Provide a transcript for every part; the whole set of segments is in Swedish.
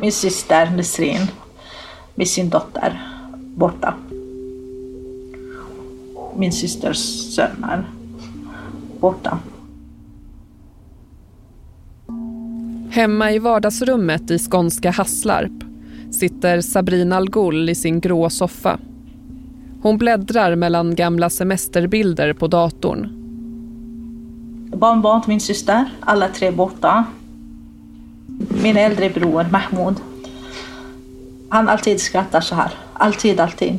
min syster Nesrin med sin dotter borta. Min systers söner borta. Hemma i vardagsrummet i skånska Hasslarp sitter Sabrina Algol i sin grå soffa. Hon bläddrar mellan gamla semesterbilder på datorn. Barnbarn till min syster, alla tre borta. Min äldre bror Mahmoud. Han alltid skrattar så här. Alltid, alltid.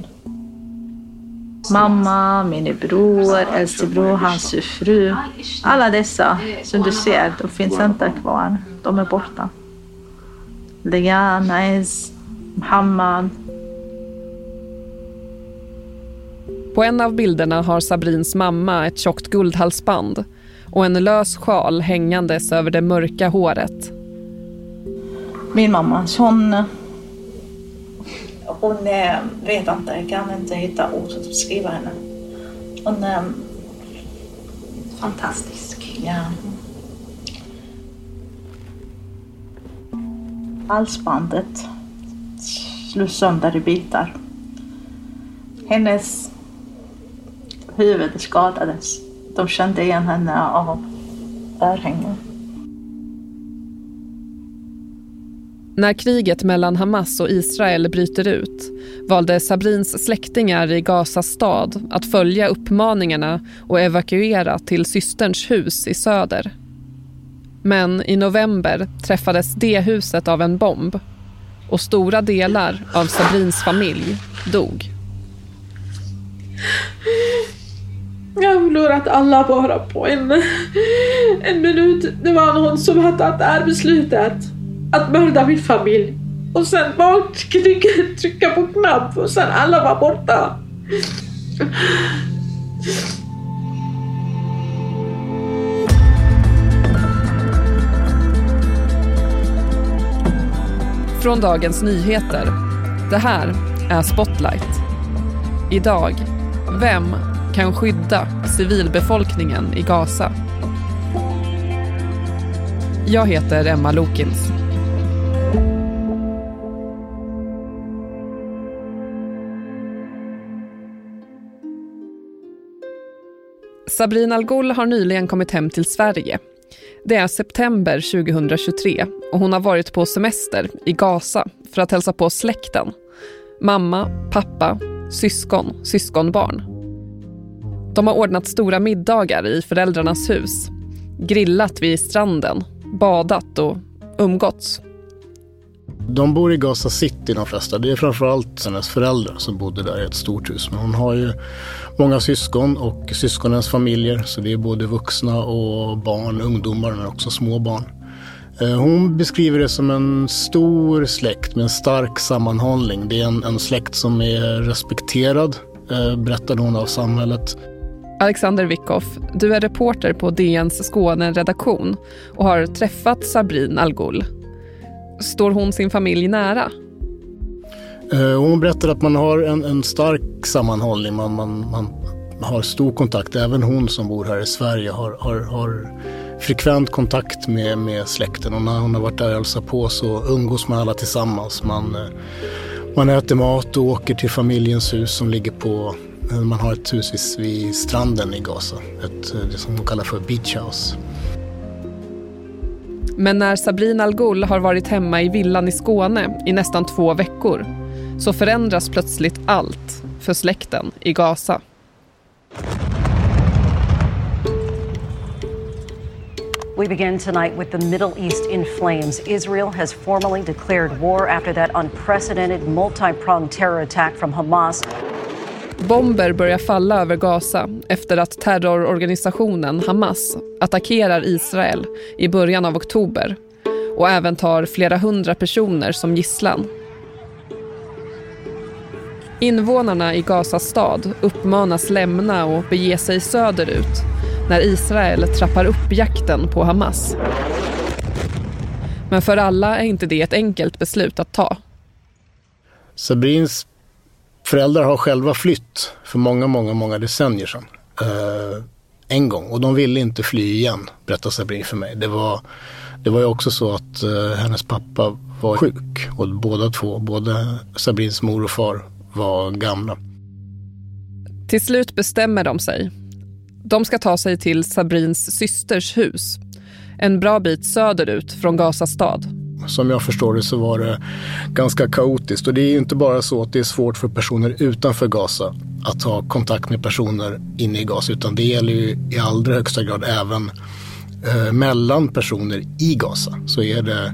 Mamma, min bror, äldste bror, hans fru. Alla dessa som du ser, de finns inte kvar. De är borta. Legan, Aiz, Mohammad. På en av bilderna har Sabrins mamma ett tjockt guldhalsband och en lös sjal hängandes över det mörka håret. Min mamma, hon... Hon vet inte, jag kan inte hitta ord att beskriva henne. Hon är fantastisk. Ja. Halsbandet slogs sönder i bitar. Hennes huvud skadades. De kände igen henne av örhängen. När kriget mellan Hamas och Israel bryter ut valde Sabrins släktingar i Gazas stad att följa uppmaningarna och evakuera till systerns hus i söder. Men i november träffades det huset av en bomb och stora delar av Sabrins familj dog. Jag har förlorat alla bara på en, en minut. Det var någon som hade tagit det här beslutet att mörda min familj. Och sen bara trycka, trycka på knapp och sen alla var borta. Från Dagens Nyheter. Det här är Spotlight. Idag, vem kan skydda civilbefolkningen i Gaza? Jag heter Emma Lokins. Sabrina Algol har nyligen kommit hem till Sverige. Det är september 2023 och hon har varit på semester i Gaza för att hälsa på släkten. Mamma, pappa, syskon, syskonbarn. De har ordnat stora middagar i föräldrarnas hus, grillat vid stranden, badat och umgåtts. De bor i Gaza City de flesta. Det är framförallt hennes föräldrar som bodde där i ett stort hus. Men hon har ju många syskon och syskonens familjer. Så det är både vuxna och barn, ungdomar men också små barn. Eh, hon beskriver det som en stor släkt med en stark sammanhållning. Det är en, en släkt som är respekterad, eh, berättade hon av samhället. Alexander Wickoff, du är reporter på DNs Skåne-redaktion och har träffat Sabrin Algol. Står hon sin familj nära? Eh, hon berättar att man har en, en stark sammanhållning. Man, man, man, har stor kontakt. Även hon som bor här i Sverige har, har, har frekvent kontakt med, med släkten. Och när hon har varit där och hälsat på så umgås man alla tillsammans. Man, eh, man äter mat och åker till familjens hus som ligger på eh, man har ett hus vid, stranden i Gaza. Ett, det som de kallar för beach house. Men när Sabrina Algol har varit hemma i villan i Skåne i nästan två veckor så förändras plötsligt allt för släkten i Gaza. We begin tonight with the Middle East in flames. Israel has formally declared war after that unprecedented multi-pronged terror attack from Hamas. Bomber börjar falla över Gaza efter att terrororganisationen Hamas attackerar Israel i början av oktober och även tar flera hundra personer som gisslan. Invånarna i Gazas stad uppmanas lämna och bege sig söderut när Israel trappar upp jakten på Hamas. Men för alla är inte det ett enkelt beslut att ta. Sabrins föräldrar har själva flytt för många, många, många decennier sedan. Eh, en gång och de ville inte fly igen, berättar Sabrine för mig. Det var, det var ju också så att eh, hennes pappa var sjuk. Och båda två, både Sabrins mor och far, var gamla. Till slut bestämmer de sig. De ska ta sig till Sabrins systers hus. En bra bit söderut från Gaza stad. Som jag förstår det så var det ganska kaotiskt. Och det är ju inte bara så att det är svårt för personer utanför Gaza att ha kontakt med personer inne i Gaza. Utan det gäller ju i allra högsta grad även eh, mellan personer i Gaza. Så är det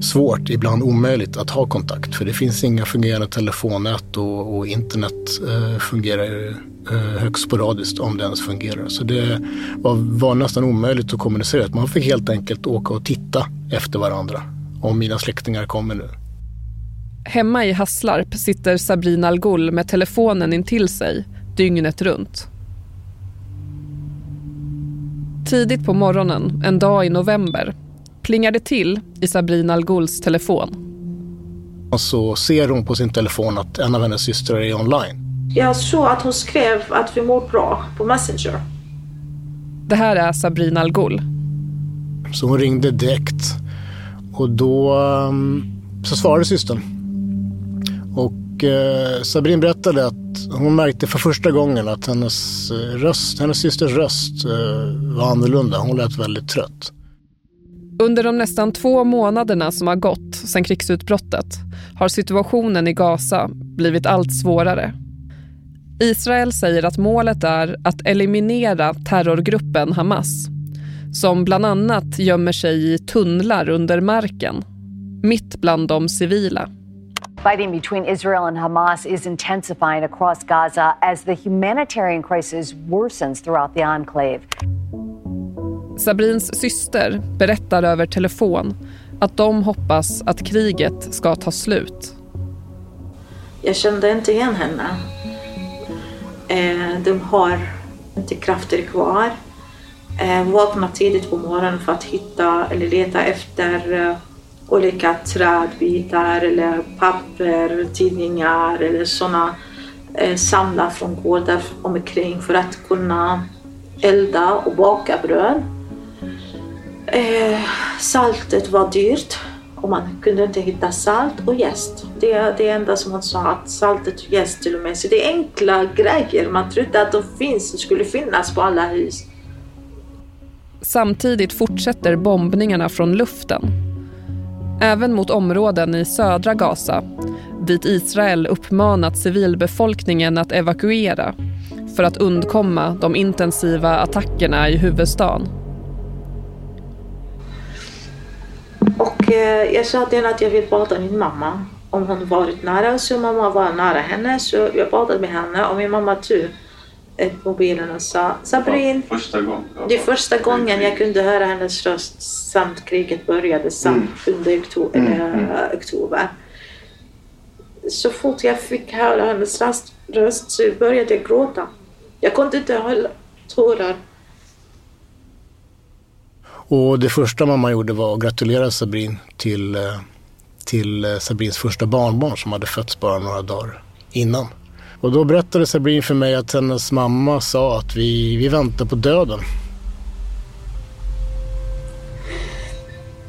svårt, ibland omöjligt att ha kontakt. För det finns inga fungerande telefonnät och, och internet eh, fungerar eh, högst sporadiskt om det ens fungerar. Så det var, var nästan omöjligt att kommunicera. Man fick helt enkelt åka och titta efter varandra. Om mina släktingar kommer nu. Hemma i Hasslarp sitter Sabrina Al-Ghul med telefonen intill sig dygnet runt. Tidigt på morgonen, en dag i november, plingar det till i Sabrina Al-Ghuls telefon. Och så ser hon på sin telefon att en av hennes systrar är online. Jag såg att hon skrev att vi mår bra på Messenger. Det här är Sabrina Al-Ghul. Så hon ringde direkt. Och då ehm, så svarade systern. Och eh, Sabrin berättade att hon märkte för första gången att hennes, eh, röst, hennes systers röst eh, var annorlunda. Hon lät väldigt trött. Under de nästan två månaderna som har gått sedan krigsutbrottet har situationen i Gaza blivit allt svårare. Israel säger att målet är att eliminera terrorgruppen Hamas som bland annat gömmer sig i tunnlar under marken, mitt bland de civila. Fighting between Israel and Hamas is intensifying across Gaza as the humanitarian crisis worsens throughout the enclave. Sabrins syster berättar över telefon att de hoppas att kriget ska ta slut. Jag kände inte igen henne. Eh, de har inte krafter kvar. Vakna vaknar tidigt på morgonen för att hitta eller leta efter eh, olika trädbitar eller papper, tidningar eller sådana eh, samla från gårdar omkring för att kunna elda och baka bröd. Saltet var dyrt och man kunde inte hitta salt och jäst. Det är det enda som man sa, att saltet och jäst till och med. Så det är enkla grejer. Man trodde att de finns, skulle finnas på alla hus. Samtidigt fortsätter bombningarna från luften. Även mot områden i södra Gaza, dit Israel uppmanat civilbefolkningen att evakuera för att undkomma de intensiva attackerna i huvudstaden. Och eh, jag sa till henne att jag vill prata med min mamma. Om hon varit nära så mamma var nära henne så jag pratade med henne och min mamma tog mobilen och sa Sabrin. Första gången? Det är första gången jag kunde höra hennes röst samt kriget började samt mm. under oktober, mm. äh, oktober. Så fort jag fick höra hennes röst så började jag gråta. Jag kunde inte hålla tårar. Och det första mamma gjorde var att gratulera Sabrin till, eh, till eh, Sabrins första barnbarn som hade fötts bara några dagar innan. Och då berättade Sabrin för mig att hennes mamma sa att vi, vi väntar på döden.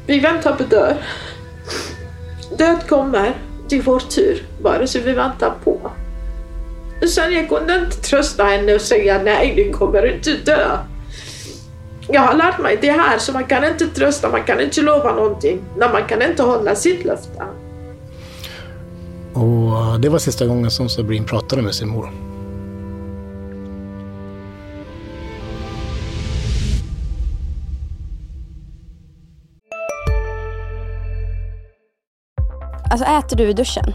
Vi väntar på död. Död kommer. Det är vår tur vare sig vi väntar på. Sen jag kunde inte trösta henne och säga nej, du kommer inte dö jag har lärt mig det här, så man kan inte trösta, man kan inte lova någonting när man kan inte hålla sitt löfte. Och eh, det var sista gången som Sabrin pratade med sin mor. Alltså äter du i duschen?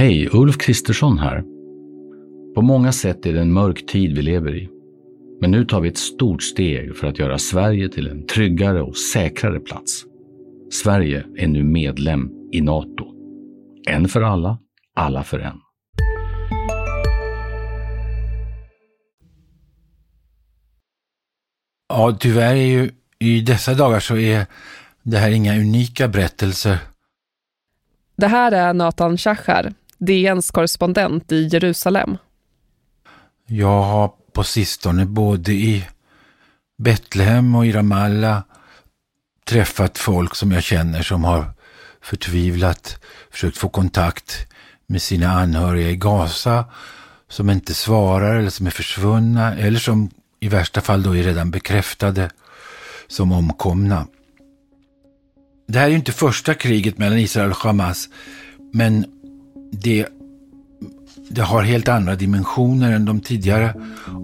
Hej, Ulf Kristersson här. På många sätt är det en mörk tid vi lever i. Men nu tar vi ett stort steg för att göra Sverige till en tryggare och säkrare plats. Sverige är nu medlem i Nato. En för alla, alla för en. Ja, tyvärr är ju i dessa dagar så är det här inga unika berättelser. Det här är Nathan Shachar, DNs korrespondent i Jerusalem. Jag har på sistone både i Betlehem och i Ramallah träffat folk som jag känner som har förtvivlat försökt få kontakt med sina anhöriga i Gaza som inte svarar eller som är försvunna eller som i värsta fall då är redan bekräftade som omkomna. Det här är ju inte första kriget mellan Israel och Hamas, men det, det har helt andra dimensioner än de tidigare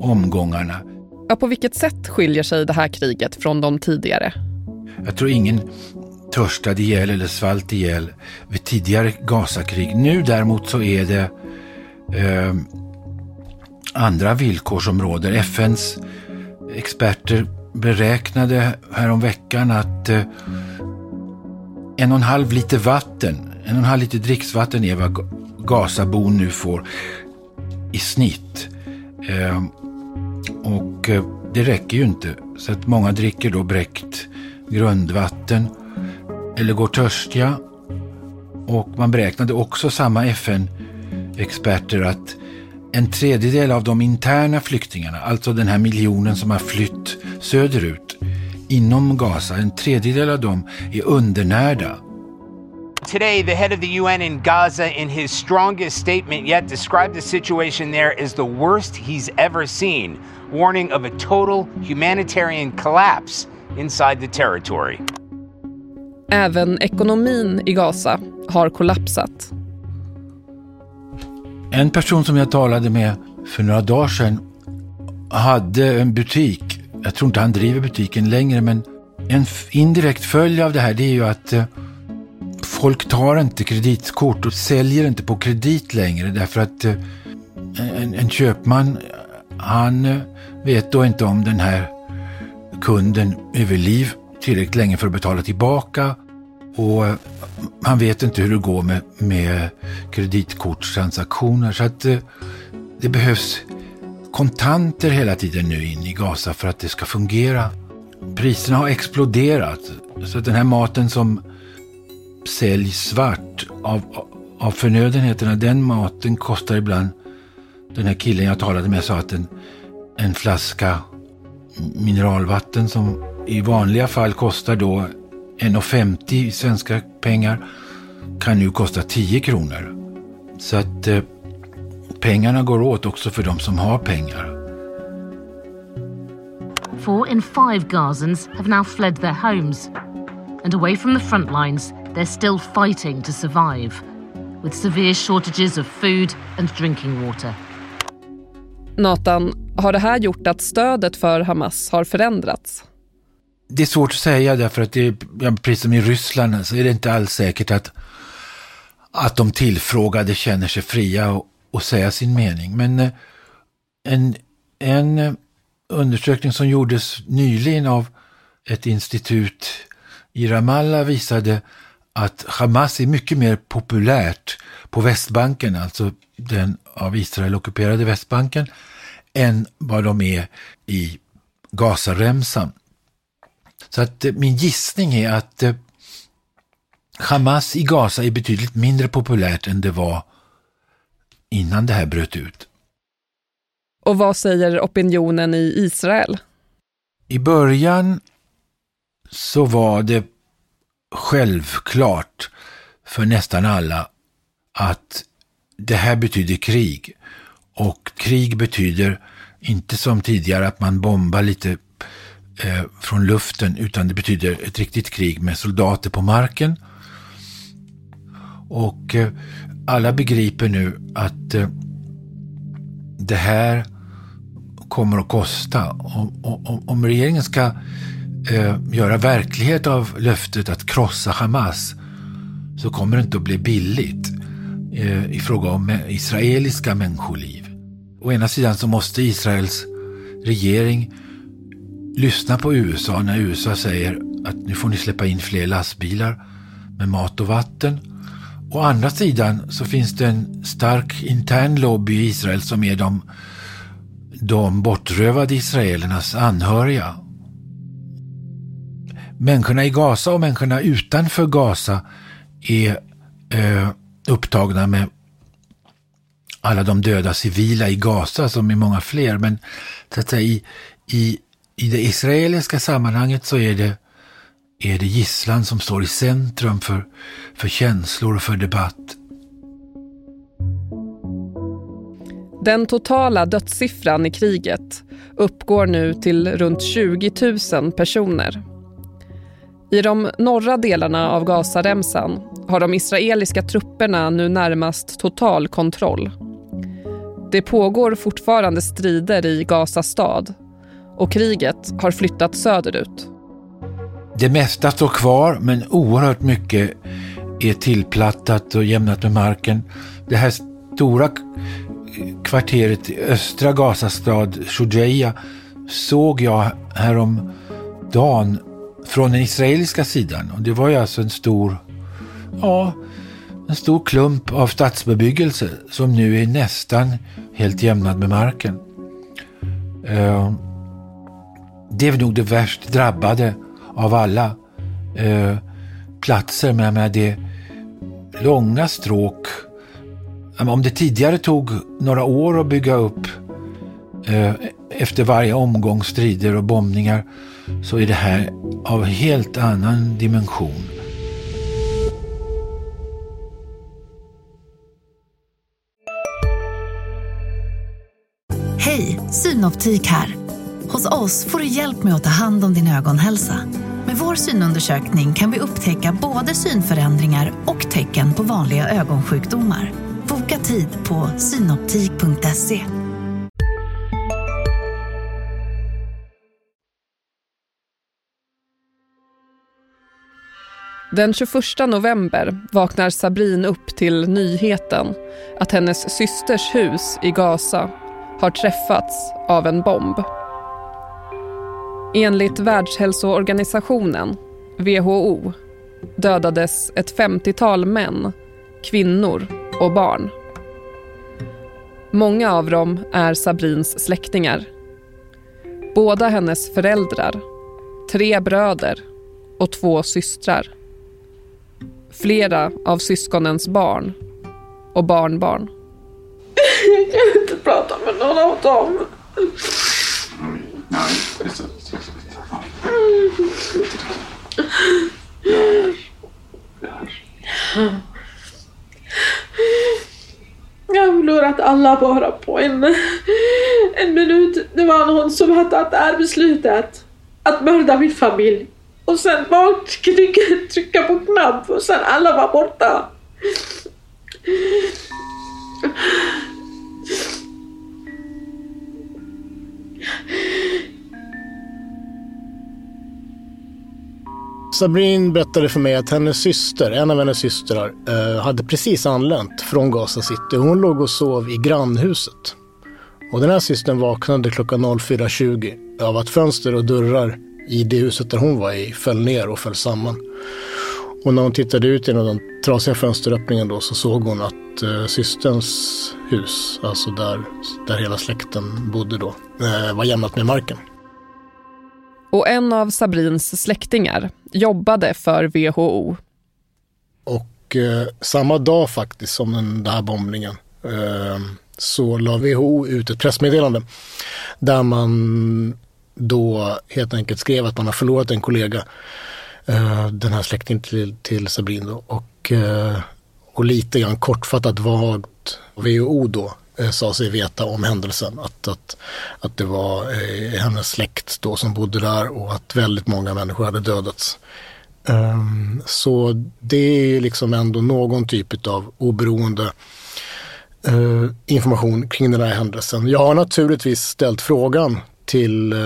omgångarna. Ja, på vilket sätt skiljer sig det här kriget från de tidigare? Jag tror ingen törstade ihjäl eller svalt ihjäl vid tidigare Gazakrig. Nu däremot så är det eh, andra villkor som råder. FNs experter beräknade häromveckan att eh, en och en halv liter vatten, en och en halv liter dricksvatten är vad Gazabon nu får i snitt. Ehm, eh, och det räcker ju inte. Så att många dricker då bräckt grundvatten eller går törstiga. Och man beräknade också samma FN-experter att en tredjedel av de interna flyktingarna, alltså den här miljonen som har flytt söderut inom Gaza, en tredjedel av dem är undernärda. Today, the head of the UN in Gaza, in his strongest statement yet, described the situation there as the worst he's ever seen, warning of a total humanitarian collapse inside the territory. Även ekonomin i Gaza har kollapsat. En person som jag talade med för några dagar sedan hade en butik. Jag tror inte han driver butiken längre, men en indirekt följd av det här det är ju att eh, folk tar inte kreditkort och säljer inte på kredit längre därför att eh, en, en köpman, han eh, vet då inte om den här kunden överliv tillräckligt länge för att betala tillbaka och eh, han vet inte hur det går med, med kreditkortstransaktioner. Så att det, det behövs kontanter hela tiden nu in i Gaza för att det ska fungera. Priserna har exploderat. Så att den här maten som säljs svart av, av förnödenheterna, den maten kostar ibland, den här killen jag talade med sa att en, en flaska mineralvatten som i vanliga fall kostar då 1,50 i svenska pengar kan nu kosta 10 kronor. Så att eh, pengarna går åt också för de som har pengar. Four in five Gazans have now fled their homes. And away from the front lines, they're still fighting to survive, with severe shortages of food and drinking water. Nathan, har det här gjort att stödet för Hamas har förändrats? Det är svårt att säga därför att det är, precis som i Ryssland så är det inte alls säkert att, att de tillfrågade känner sig fria och, och säga sin mening. Men eh, en, en eh, undersökning som gjordes nyligen av ett institut i Ramallah visade att Hamas är mycket mer populärt på Västbanken, alltså den av Israel ockuperade Västbanken, än vad de är i Gazaremsan. Så att eh, min gissning är att eh, Hamas i Gaza är betydligt mindre populärt än det var innan det här bröt ut. Och vad säger opinionen i Israel? I början så var det självklart för nästan alla att det här betyder krig. Och krig betyder inte som tidigare att man bombar lite eh, från luften utan det betyder ett riktigt krig med soldater på marken. Och eh, alla begriper nu att eh, det här kommer att kosta. Om, om, om regeringen ska eh, göra verklighet av löftet att krossa Hamas så kommer det inte att bli billigt eh, i fråga om israeliska människoliv. Å ena sidan så måste Israels regering lyssna på USA när USA säger att nu får ni släppa in fler lastbilar med mat och vatten. Å andra sidan så finns det en stark intern lobby i Israel som är de, de bortrövade israelernas anhöriga. Människorna i Gaza och människorna utanför Gaza är eh, upptagna med alla de döda civila i Gaza som är många fler. Men så att säga, i, i, i det israeliska sammanhanget så är det, är det gisslan som står i centrum för, för känslor och för debatt. Den totala dödssiffran i kriget uppgår nu till runt 20 000 personer. I de norra delarna av Gazaremsan har de israeliska trupperna nu närmast total kontroll. Det pågår fortfarande strider i Gaza stad och kriget har flyttat söderut. Det mesta står kvar men oerhört mycket är tillplattat och jämnat med marken. Det här stora kvarteret i östra Gazastad, Shujaia, såg jag härom dagen från den israeliska sidan. Och det var ju alltså en stor, ja, en stor klump av stadsbebyggelse som nu är nästan helt jämnad med marken. Eh, det är nog det värst drabbade av alla eh, platser. Men med det långa stråk. Om det tidigare tog några år att bygga upp eh, efter varje omgång strider och bombningar så är det här av helt annan dimension. Hej, Synoptik här. Hos oss får du hjälp med att ta hand om din ögonhälsa. Med vår synundersökning kan vi upptäcka både synförändringar och tecken på vanliga ögonsjukdomar. Boka tid på synoptik.se. Den 21 november vaknar Sabrin upp till nyheten att hennes systers hus i Gaza har träffats av en bomb. Enligt Världshälsoorganisationen, WHO, dödades ett 50-tal män, kvinnor och barn. Många av dem är Sabrins släktingar. Båda hennes föräldrar, tre bröder och två systrar. Flera av syskonens barn och barnbarn. Jag kan inte prata med någon av dem. Jag har förlorat alla bara på en, en minut. Det var någon som hade tagit det här beslutet. Att mörda min familj. Och sen bara trycka på knapp och sen alla var borta. Sabrin berättade för mig att hennes syster, en av hennes systrar, eh, hade precis anlänt från Gaza City. Hon låg och sov i grannhuset. Och den här systern vaknade klockan 04.20 av att fönster och dörrar i det huset där hon var i föll ner och föll samman. Och när hon tittade ut genom den trasiga fönsteröppningen då så såg hon att eh, systerns hus, alltså där, där hela släkten bodde då, eh, var jämnat med marken. Och en av Sabrins släktingar jobbade för WHO. Och eh, samma dag faktiskt som den där bombningen eh, så la WHO ut ett pressmeddelande där man då helt enkelt skrev att man har förlorat en kollega, eh, den här släktingen till, till Sabrin då, och, eh, och lite grann kortfattat vagt WHO då eh, sa sig veta om händelsen. Att, att, att det var eh, hennes släkt då som bodde där och att väldigt många människor hade dödats. Um, så det är liksom ändå någon typ av oberoende uh, information kring den här händelsen. Jag har naturligtvis ställt frågan till eh,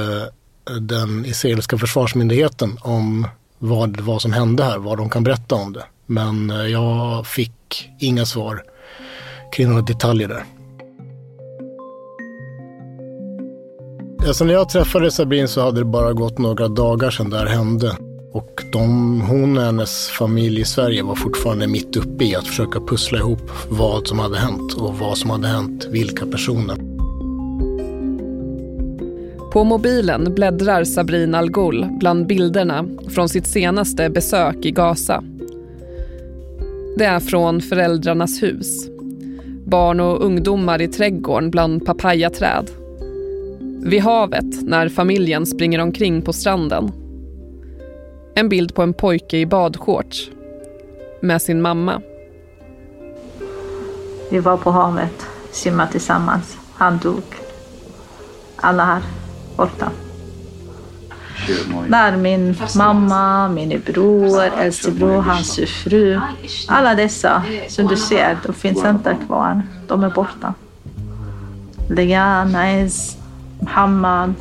den israeliska försvarsmyndigheten om vad, vad som hände här, vad de kan berätta om det. Men eh, jag fick inga svar kring några detaljer där. Alltså när jag träffade Sabrin så hade det bara gått några dagar sedan det här hände. Och de, hon och hennes familj i Sverige var fortfarande mitt uppe i att försöka pussla ihop vad som hade hänt och vad som hade hänt vilka personer. På mobilen bläddrar Sabrin Al-Ghul bland bilderna från sitt senaste besök i Gaza. Det är från föräldrarnas hus. Barn och ungdomar i trädgården bland papayaträd. Vid havet när familjen springer omkring på stranden. En bild på en pojke i badshorts med sin mamma. Vi var på havet, simmade tillsammans. Han dog. Alla här borta. Där min mamma, min bror, äldste bror, hans fru. Alla dessa som du ser, de finns inte kvar. De är borta. Legan, Aiz, Muhammad.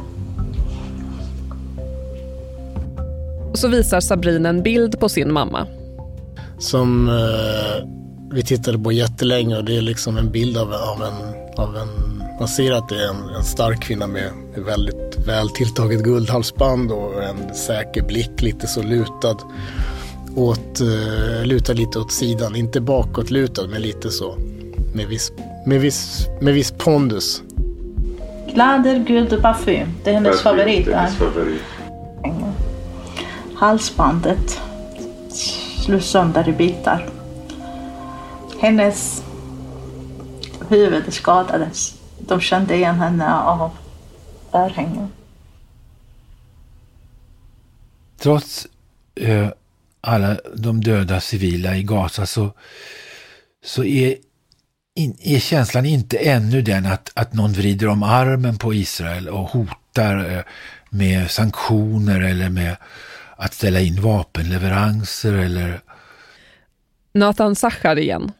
Och så visar Sabrina en bild på sin mamma. Som eh, vi tittade på jättelänge och det är liksom en bild av, av, en, av en... Man ser att det är en, en stark kvinna med, väldigt väl tilltaget guldhalsband och en säker blick, lite så lutad. Åt, uh, lutad lite åt sidan, inte bakåt lutad men lite så. Med viss, med viss, med viss pondus. Kläder, guld och parfym. Det är hennes favorit. Det är hennes favorit. Halsbandet slog sönder i bitar. Hennes huvud skadades. De kände igen henne av örhängen. Trots eh, alla de döda civila i Gaza så, så är, in, är känslan inte ännu den att, att någon vrider om armen på Israel och hotar eh, med sanktioner eller med att ställa in vapenleveranser eller... Nathan Sachar igen.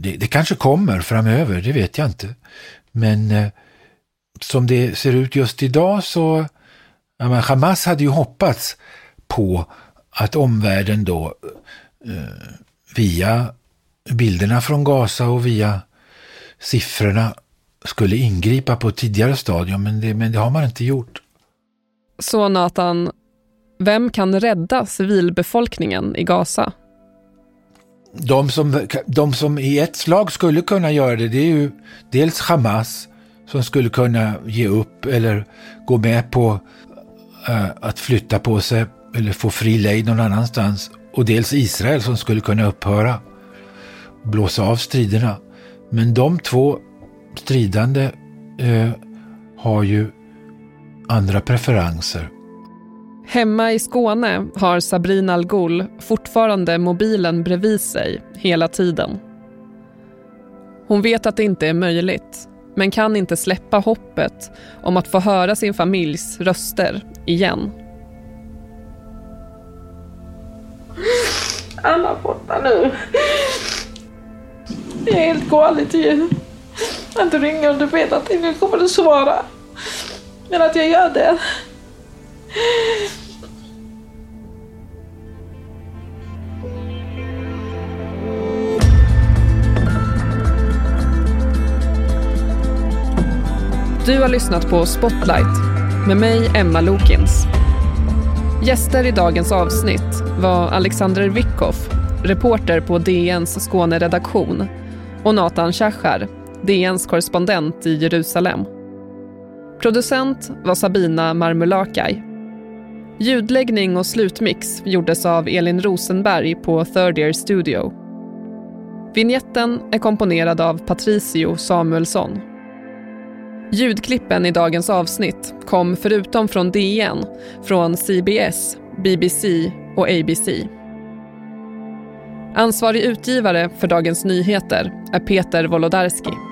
Det, det, kanske kommer framöver, det vet jag inte. Men eh, som det ser ut just idag så, ja, men Hamas hade ju hoppats på att omvärlden då eh, via bilderna från Gaza och via siffrorna skulle ingripa på ett tidigare stadium, men det, men det har man inte gjort. Så Nathan, vem kan rädda civilbefolkningen i Gaza? De som, de som i ett slag skulle kunna göra det, det är ju dels Hamas som skulle kunna ge upp eller gå med på uh, att flytta på sig eller få fri lejd någon annanstans. Och dels Israel som skulle kunna upphöra, blåsa av striderna. Men de två stridande uh, har ju andra preferenser. Hemma i Skåne har Sabrina Al-Ghul fortfarande mobilen bredvid sig hela tiden. Hon vet att det inte är möjligt, men kan inte släppa hoppet om att få höra sin familjs röster igen. Alla borta nu. Det är helt galet ju. Att du ringer och du vet att ingen kommer att svara. Men att jag gör det. Du har lyssnat på Spotlight med mig, Emma Lokins. Gäster i dagens avsnitt var Alexander Wickoff, reporter på DNs Skåneredaktion och Nathan Shachar, DNs korrespondent i Jerusalem. Producent var Sabina Marmulakai. Ljudläggning och slutmix gjordes av Elin Rosenberg på Third Year Studio. Vignetten är komponerad av Patricio Samuelsson. Ljudklippen i dagens avsnitt kom förutom från DN från CBS, BBC och ABC. Ansvarig utgivare för Dagens Nyheter är Peter Wolodarski.